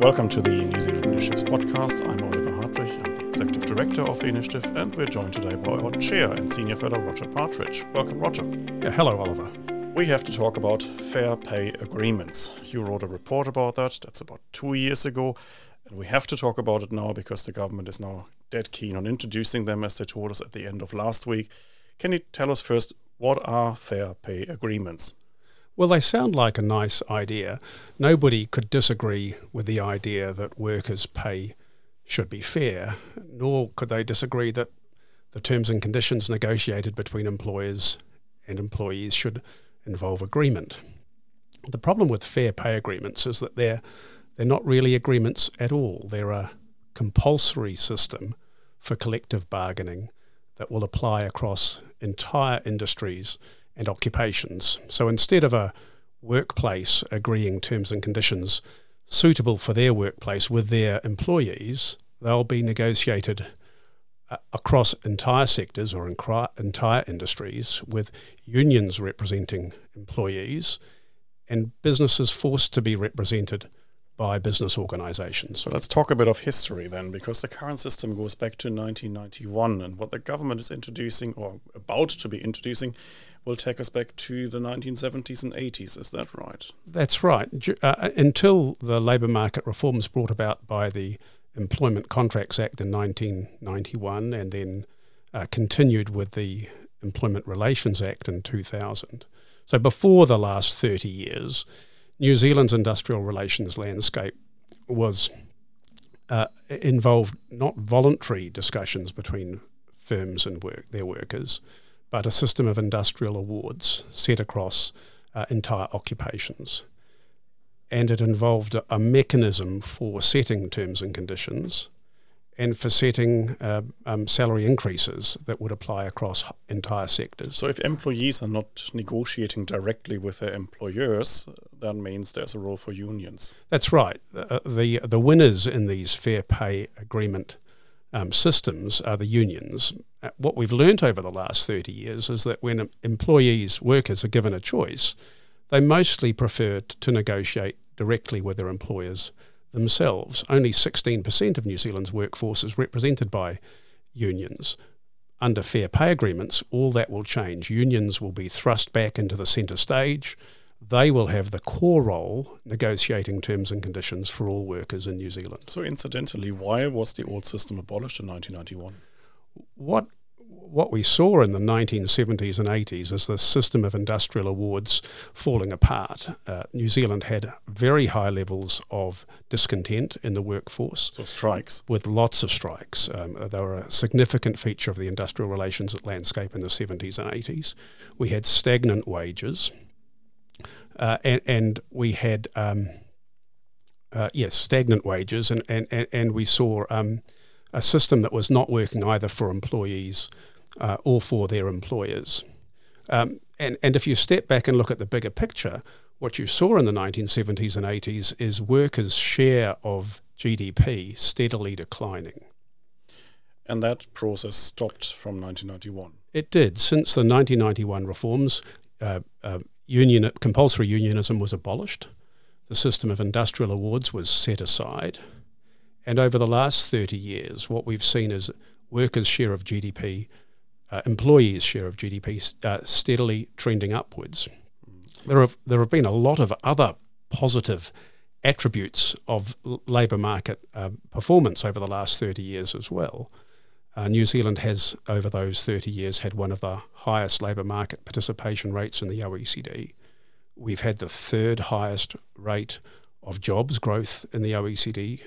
Welcome to the New Zealand Initiatives podcast. I'm Oliver Hartwich, I'm the Executive Director of the initiative, and we're joined today by our Chair and Senior Fellow Roger Partridge. Welcome, Roger. Yeah, hello, Oliver. We have to talk about fair pay agreements. You wrote a report about that, that's about two years ago, and we have to talk about it now because the government is now dead keen on introducing them, as they told us at the end of last week. Can you tell us first what are fair pay agreements? Well, they sound like a nice idea. Nobody could disagree with the idea that workers' pay should be fair, nor could they disagree that the terms and conditions negotiated between employers and employees should involve agreement. The problem with fair pay agreements is that they're they're not really agreements at all. They're a compulsory system for collective bargaining that will apply across entire industries and occupations. So instead of a workplace agreeing terms and conditions suitable for their workplace with their employees, they'll be negotiated uh, across entire sectors or entire industries with unions representing employees and businesses forced to be represented by business organizations. So let's talk a bit of history then, because the current system goes back to 1991, and what the government is introducing or about to be introducing will take us back to the 1970s and 80s. Is that right? That's right. Uh, until the labour market reforms brought about by the Employment Contracts Act in 1991 and then uh, continued with the Employment Relations Act in 2000. So before the last 30 years, New Zealand's industrial relations landscape was uh, involved not voluntary discussions between firms and work, their workers, but a system of industrial awards set across uh, entire occupations. And it involved a, a mechanism for setting terms and conditions and for setting uh, um, salary increases that would apply across entire sectors. So, if employees are not negotiating directly with their employers, that means there's a role for unions. That's right. Uh, the the winners in these fair pay agreement um, systems are the unions. Uh, what we've learnt over the last 30 years is that when employees, workers, are given a choice, they mostly prefer to negotiate directly with their employers themselves. Only 16% of New Zealand's workforce is represented by unions. Under fair pay agreements, all that will change. Unions will be thrust back into the centre stage. They will have the core role negotiating terms and conditions for all workers in New Zealand. So, incidentally, why was the old system abolished in 1991? What what we saw in the 1970s and 80s is the system of industrial awards falling apart. Uh, New Zealand had very high levels of discontent in the workforce. So strikes. With lots of strikes. Um, they were a significant feature of the industrial relations landscape in the 70s and 80s. We had stagnant wages. Uh, and, and, we had, um, uh, yes, stagnant wages, and, and, and, we saw um, a system that was not working either for employees uh, or for their employers. Um, and, and if you step back and look at the bigger picture, what you saw in the 1970s and 80s is workers' share of GDP steadily declining. And that process stopped from 1991. It did. Since the 1991 reforms, uh, uh, union, compulsory unionism was abolished. The system of industrial awards was set aside. And over the last 30 years, what we've seen is workers' share of GDP uh, employees' share of GDP uh, steadily trending upwards. There have there have been a lot of other positive attributes of labour market uh, performance over the last 30 years as well. Uh, New Zealand has, over those 30 years, had one of the highest labour market participation rates in the OECD. We've had the third highest rate of jobs growth in the OECD.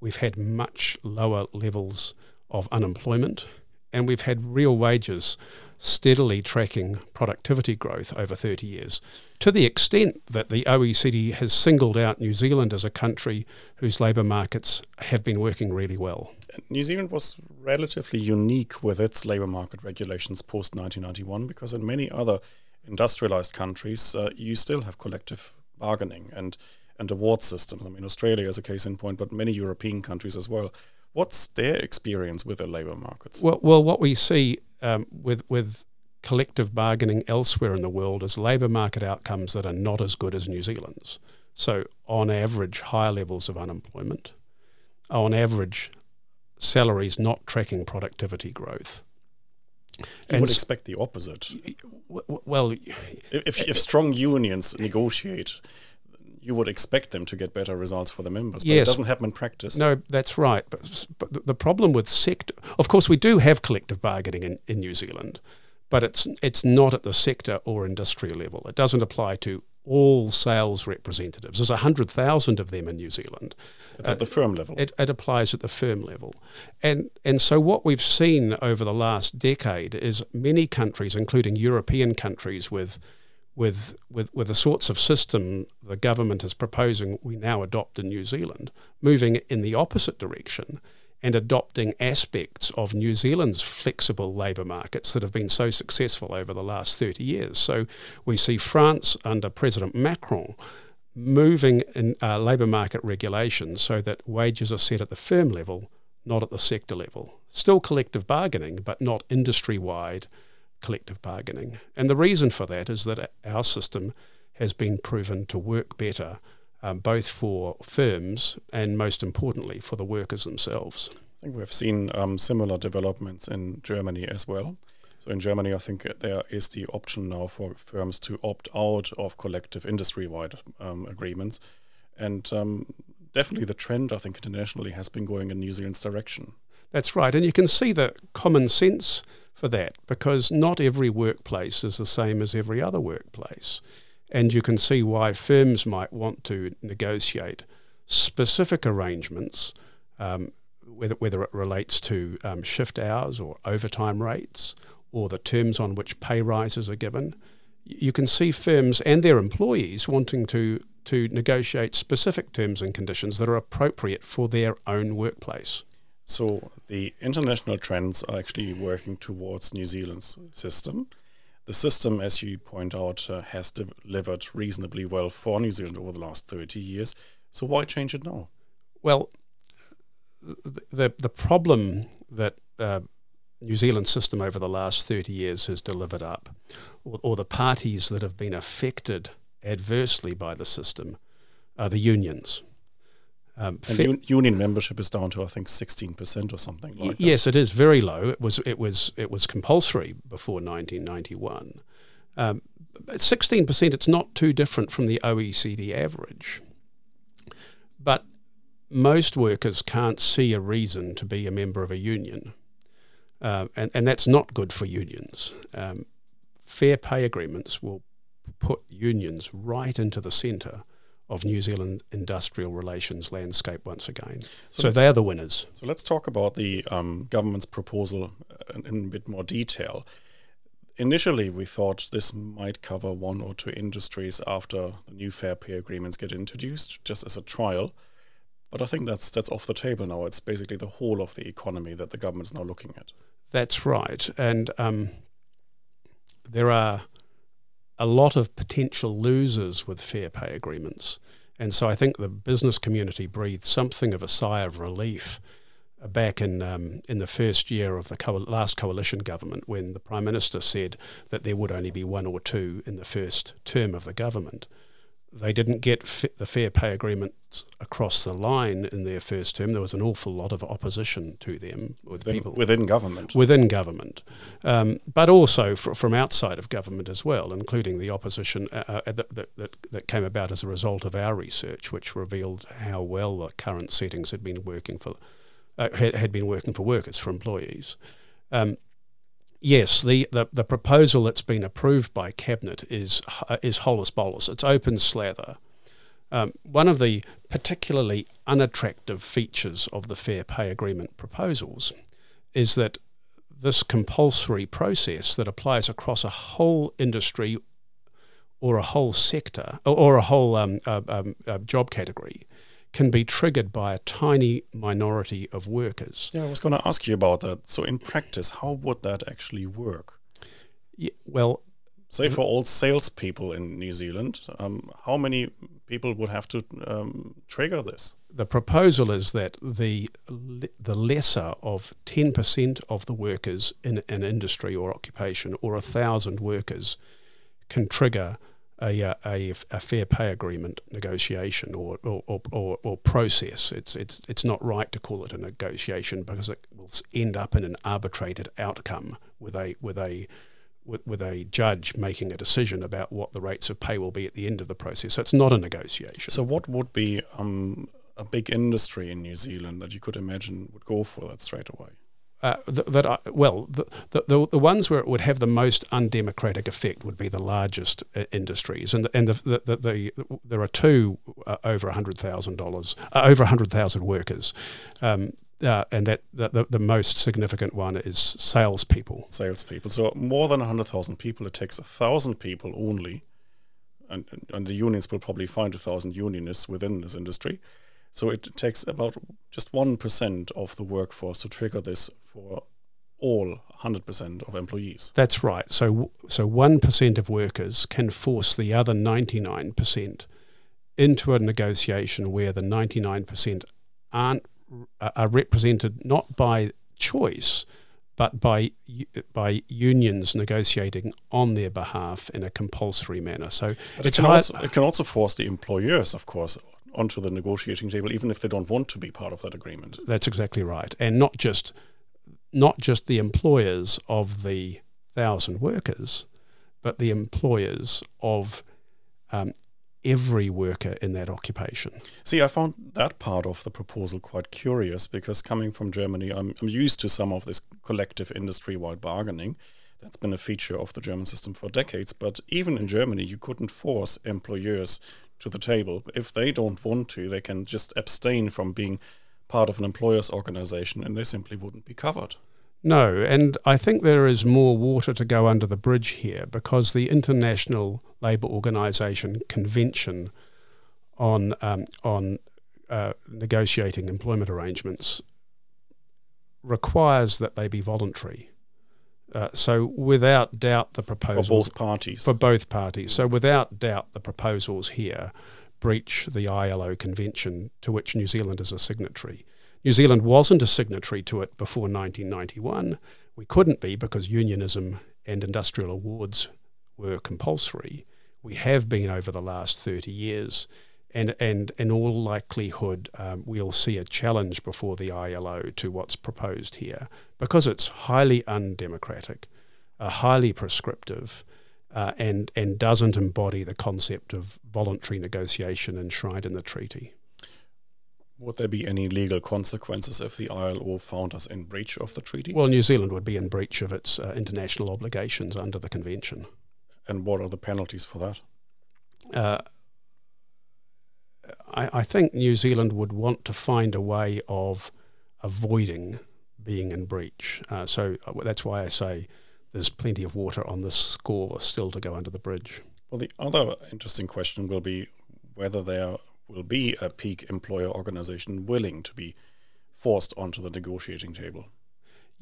We've had much lower levels of unemployment and we've had real wages steadily tracking productivity growth over 30 years, to the extent that the OECD has singled out New Zealand as a country whose labour markets have been working really well. New Zealand was relatively unique with its labour market regulations post 1991 because in many other industrialized countries, uh, you still have collective bargaining and, and award systems. I mean, Australia is a case in point, but many European countries as well. What's their experience with the labour markets? Well, well, what we see um, with with collective bargaining elsewhere in the world is labour market outcomes that are not as good as New Zealand's. So, on average, higher levels of unemployment. On average, salaries not tracking productivity growth. You and would expect the opposite. Well, if, if strong unions negotiate, you would expect them to get better results for the members. But yes. it doesn't happen in practice. No, that's right. But, but the problem with sector, of course, we do have collective bargaining in, in New Zealand, but it's it's not at the sector or industrial level. It doesn't apply to all sales representatives. There's 100,000 of them in New Zealand. It's uh, at the firm level. It, it, applies at the firm level. And, and so, what we've seen over the last decade is many countries, including European countries, with, with, with, with the sorts of system the government is proposing we now adopt in New Zealand, moving in the opposite direction and adopting aspects of New Zealand's flexible labour markets that have been so successful over the last 30 years. So we see France under President Macron moving in uh, labour market regulations so that wages are set at the firm level, not at the sector level. Still collective bargaining, but not industry wide collective bargaining. And the reason for that is that our system has been proven to work better um, both for firms and most importantly for the workers themselves. I think we've seen um, similar developments in Germany as well. So in Germany, I think there is the option now for firms to opt out of collective industry-wide um, agreements, and um, definitely the trend I think internationally has been going in New Zealand's direction. That's right, and you can see the common sense for that because not every workplace is the same as every other workplace. And you can see why firms might want to negotiate specific arrangements, um, whether, whether it relates to um, shift hours or overtime rates or the terms on which pay rises are given. You can see firms and their employees wanting to, to negotiate specific terms and conditions that are appropriate for their own workplace. So the international trends are actually working towards New Zealand's system the system, as you point out, uh, has delivered reasonably well for New Zealand over the last 30 years. So why change it now? Well, the the problem that uh, New Zealand system over the last 30 years has delivered up, or, or the parties that have been affected adversely by the system, are the unions. Um, and un- union membership is down to I think sixteen percent or something like that. Yes, it is very low. It was it was it was compulsory before nineteen ninety one. Um, sixteen percent. It's not too different from the OECD average, but most workers can't see a reason to be a member of a union, uh, and and that's not good for unions. Um, fair pay agreements will put unions right into the centre of New Zealand industrial relations landscape once again. So, so they are the winners. So let's talk about the um, government's proposal in, in, a bit more detail. Initially, we thought this might cover one or two industries after the new fair pay agreements get introduced, just as a trial. But I think that's that's off the table now. It's basically the whole of the economy that the government's now looking at. That's right, and um, there are a lot of potential losers with fair pay agreements. And so I think the business community breathed something of a sigh of relief back in um, in the first year of the co- last coalition government when the prime minister said that there would only be one or two in the first term of the government they didn't get the fair pay agreements across the line in their first term. There was an awful lot of opposition to them with within, people within government, within government, um, but also fr- from outside of government as well, including the opposition uh, uh, that, that, that came about as a result of our research, which revealed how well the current settings had been working for uh, had, had been working for workers for employees. Um, yes, the, the, the, proposal that's been approved by Cabinet is, uh, is holus bolus. It's open slather. Um, one of the particularly unattractive features of the Fair Pay Agreement proposals is that this compulsory process that applies across a whole industry or a whole sector or, or a whole um, uh, um, uh, job category can be triggered by a tiny minority of workers. Yeah, I was going to ask you about that. So, in practice, how would that actually work? Yeah, well, say for all salespeople in New Zealand, um, how many people would have to um, trigger this? The proposal is that the the lesser of ten percent of the workers in an industry or occupation, or a thousand workers, can trigger a, a, a, fair pay agreement negotiation or, or, or, or, process. It's, it's, it's not right to call it a negotiation because it will end up in an arbitrated outcome with a, with a, with, with a judge making a decision about what the rates of pay will be at the end of the process. So it's not a negotiation. So, what would be um, a big industry in New Zealand that you could imagine would go for that straight away? Uh, that, that I, well, the, the, the ones where it would have the most undemocratic effect would be the largest uh, industries, and the, and the, the, the, there are two uh, over hundred thousand dollars, uh, over hundred thousand workers, um, uh, and that, the, the most significant one is salespeople. Salespeople. So more than hundred thousand people. It takes thousand people only, and and the unions will probably find a thousand unionists within this industry so it takes about just 1% of the workforce to trigger this for all 100% of employees. That's right. So so 1% of workers can force the other 99% into a negotiation where the 99% aren't uh, are represented not by choice but by by unions negotiating on their behalf in a compulsory manner. So it can, also, it can also force the employers, of course, onto the negotiating table, even if they don't want to be part of that agreement. That's exactly right, and not just not just the employers of the thousand workers, but the employers of um, every worker in that occupation. See, I found that part of the proposal quite curious because coming from Germany, I'm, I'm used to some of this collective industry wide bargaining. That's been a feature of the German system for decades. But even in Germany, you couldn't force employers to the table. If they don't want to, they can just abstain from being part of an employer's organization and they simply wouldn't be covered. No, and I think there is more water to go under the bridge here because the International Labour Organization Convention on um, on uh, negotiating employment arrangements requires that they be voluntary. Uh, so, without doubt, the proposals for both parties. For both parties. So, without doubt, the proposals here breach the ILO convention to which New Zealand is a signatory. New Zealand wasn't a signatory to it before 1991. We couldn't be because unionism and industrial awards were compulsory. We have been over the last 30 years and and in all likelihood um, we'll see a challenge before the ILO to what's proposed here because it's highly undemocratic, uh, highly prescriptive, uh, and and doesn't embody the concept of voluntary negotiation enshrined in the treaty. Would there be any legal consequences if the ILO found us in breach of the treaty? Well, New Zealand would be in breach of its uh, international obligations under the convention. And what are the penalties for that? I, I think New Zealand would want to find a way of avoiding being in breach. Uh, so uh, that's why I say there's plenty of water on this score still to go under the bridge. Well, the other interesting question will be whether there will be a peak employer organization willing to be forced onto the negotiating table.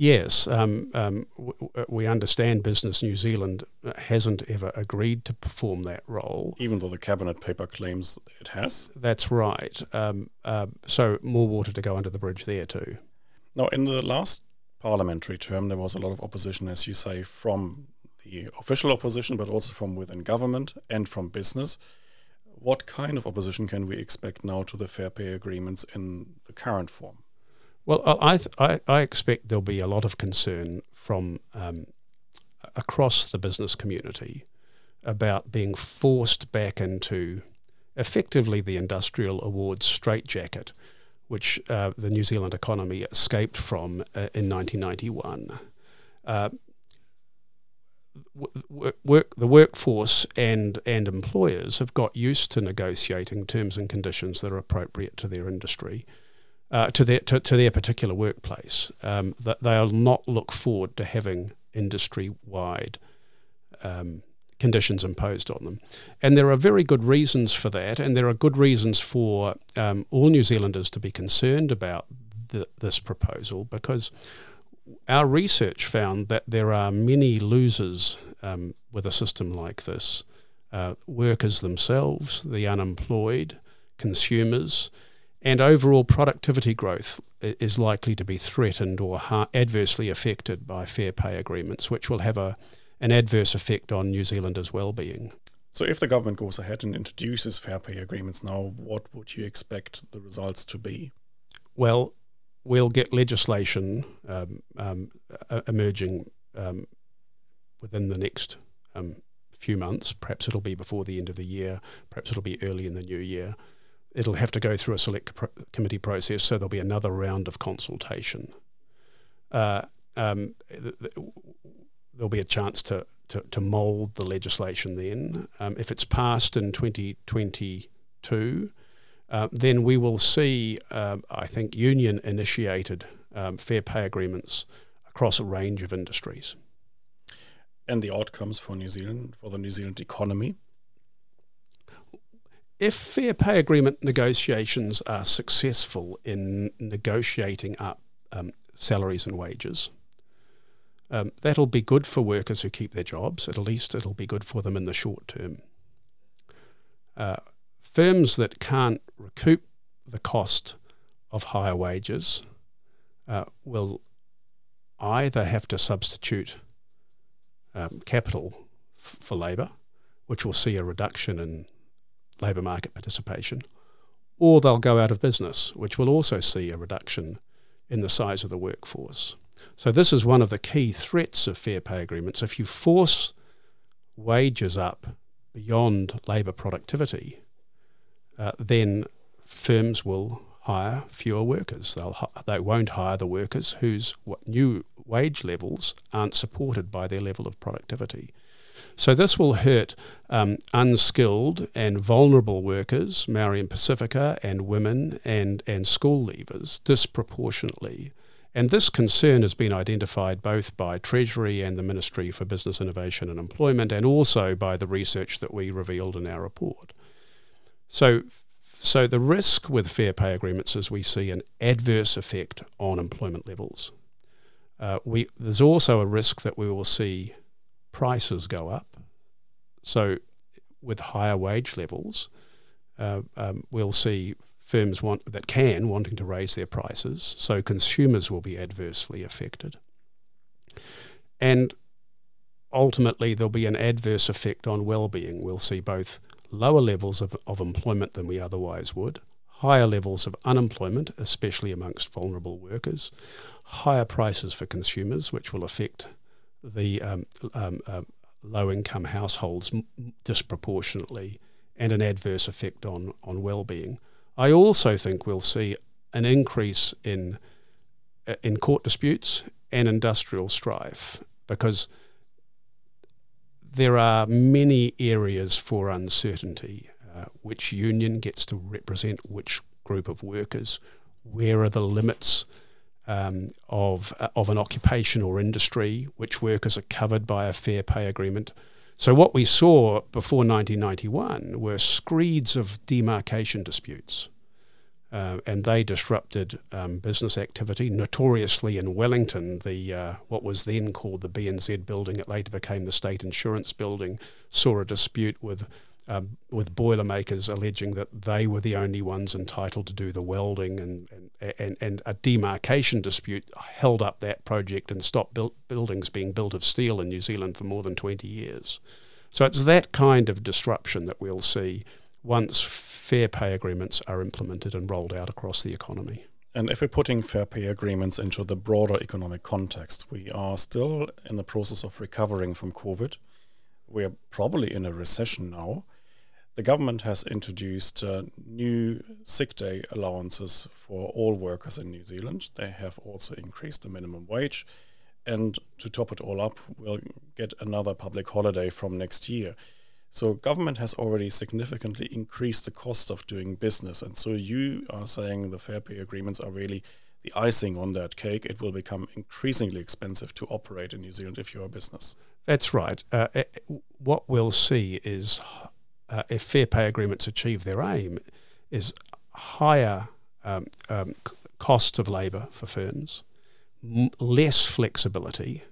Yes, um, um, w- we understand Business New Zealand hasn't ever agreed to perform that role. Even though the cabinet paper claims it has? That's right. Um, uh, so more water to go under the bridge there too. Now, in the last parliamentary term, there was a lot of opposition, as you say, from the official opposition, but also from within government and from business. What kind of opposition can we expect now to the fair pay agreements in the current form? Well, I, I, I expect there'll be a lot of concern from um, across the business community about being forced back into effectively the industrial awards straitjacket, which uh, the New Zealand economy escaped from uh, in 1991. Uh, work, work, the workforce and, and employers have got used to negotiating terms and conditions that are appropriate to their industry uh, to their to, to, their particular workplace. Um, that they'll not look forward to having industry wide um, conditions imposed on them, and there are very good reasons for that, and there are good reasons for um, all New Zealanders to be concerned about the, this proposal because. Our research found that there are many losers um, with a system like this uh, workers themselves, the unemployed, consumers, and overall productivity growth is likely to be threatened or ha- adversely affected by fair pay agreements, which will have a, an adverse effect on New Zealanders' well-being. So, if the government goes ahead and introduces fair pay agreements now, what would you expect the results to be? Well, we'll get legislation um, um, emerging um, within the next um, few months. Perhaps it'll be before the end of the year. Perhaps it'll be early in the new year. It'll have to go through a select committee process, so there'll be another round of consultation. Uh, um, th- th- there'll be a chance to to, to mould the legislation then. Um, if it's passed in 2022, uh, then we will see, uh, I think, union initiated um, fair pay agreements across a range of industries. And the outcomes for New Zealand, for the New Zealand economy? If fair pay agreement negotiations are successful in negotiating up um, salaries and wages, um, that'll be good for workers who keep their jobs. At least it'll be good for them in the short term. Uh, firms that can't recoup the cost of higher wages uh, will either have to substitute um, capital f- for labour, which will see a reduction in labour market participation, or they'll go out of business, which will also see a reduction in the size of the workforce. So, this is one of the key threats of fair pay agreements. If you force wages up beyond labour productivity, uh, then firms will hire fewer workers. They'll they won't hire the workers whose new wage levels aren't supported by their level of productivity. So this will hurt um, unskilled and vulnerable workers, Maori and Pacifica, and women and and school leavers disproportionately. And this concern has been identified both by Treasury and the Ministry for Business Innovation and Employment, and also by the research that we revealed in our report. So, so the risk with fair pay agreements is we see an adverse effect on employment levels. Uh, we, there's also a risk that we will see prices go up. So, with higher wage levels, uh, um, we'll see firms want that can wanting to raise their prices, so consumers will be adversely affected. And ultimately, there'll be an adverse effect on well-being. We'll see both lower levels of, of employment than we otherwise would, higher levels of unemployment, especially amongst vulnerable workers, higher prices for consumers, which will affect the um, um, uh, low-income households disproportionately, and an adverse effect on on well-being. I also think we'll see an increase in uh, in court disputes and industrial strife because there are many areas for uncertainty. Uh, which union gets to represent which group of workers? Where are the limits um, of uh, of an occupation or industry? Which workers are covered by a fair pay agreement? So what we saw before 1991 were screeds of demarcation disputes. Uh, and they disrupted um, business activity. Notoriously in Wellington, the uh, what was then called the BNZ building, it later became the State Insurance Building, saw a dispute with um, with Boilermakers alleging that they were the only ones entitled to do the welding, and and, and, and a demarcation dispute held up that project and stopped built buildings being built of steel in New Zealand for more than 20 years. So it's that kind of disruption that we'll see once fair pay agreements are implemented and rolled out across the economy. And if we're putting fair pay agreements into the broader economic context, we are still in the process of recovering from COVID. We're probably in a recession now. The government has introduced uh, new sick day allowances for all workers in New Zealand. They have also increased the minimum wage. And to top it all up, we'll get another public holiday from next year. So government has already significantly increased the cost of doing business. And so you are saying the fair pay agreements are really the icing on that cake. It will become increasingly expensive to operate in New Zealand if you're a business. That's right. Uh, eh, what we'll see is uh, if fair pay agreements achieve their aim, is higher um, um, cost of labour for firms, m- less flexibility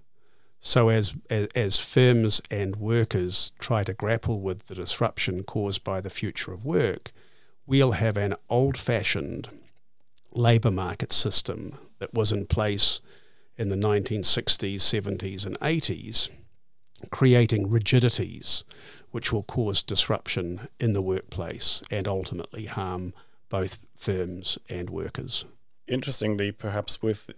so as, as, as firms and workers try to grapple with the disruption caused by the future of work, we'll have an old-fashioned labour market system that was in place in the 1960s, 70s, and 80s, creating rigidities which will cause disruption in the workplace and ultimately harm both firms and workers. Interestingly, perhaps with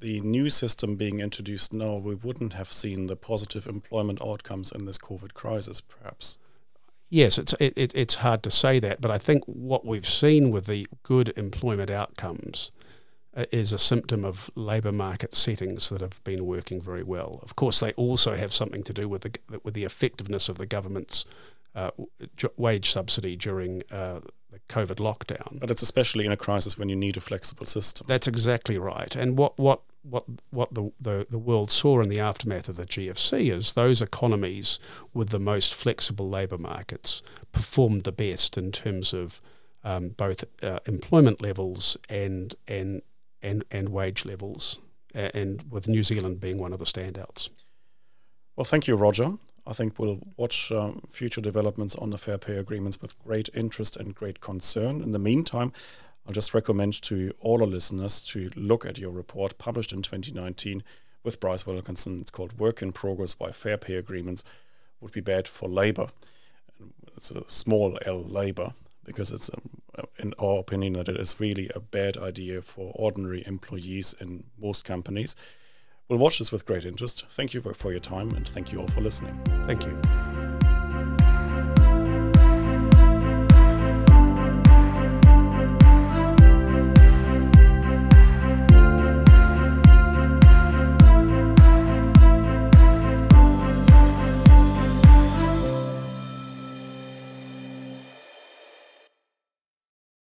the new system being introduced now, we wouldn't have seen the positive employment outcomes in this COVID crisis, perhaps. Yes, it's it, it's hard to say that, but I think what we've seen with the good employment outcomes is a symptom of labour market settings that have been working very well. Of course, they also have something to do with the with the effectiveness of the government's uh, wage subsidy during uh, the COVID lockdown. But it's especially in a crisis when you need a flexible system. That's exactly right. And what what what what the, the, the world saw in the aftermath of the GFC is those economies with the most flexible labour markets performed the best in terms of um, both uh, employment levels and and and and wage levels, and with New Zealand being one of the standouts. Well, thank you, Roger. I think we'll watch um, future developments on the fair pay agreements with great interest and great concern. In the meantime, I'll just recommend to all our listeners to look at your report published in 2019 with Bryce Wilkinson. It's called Work in Progress Why Fair Pay Agreements Would Be Bad for Labour. It's a small L labour because it's, um, in our opinion, that it is really a bad idea for ordinary employees in most companies. We'll watch this with great interest. Thank you for, for your time and thank you all for listening. Thank you.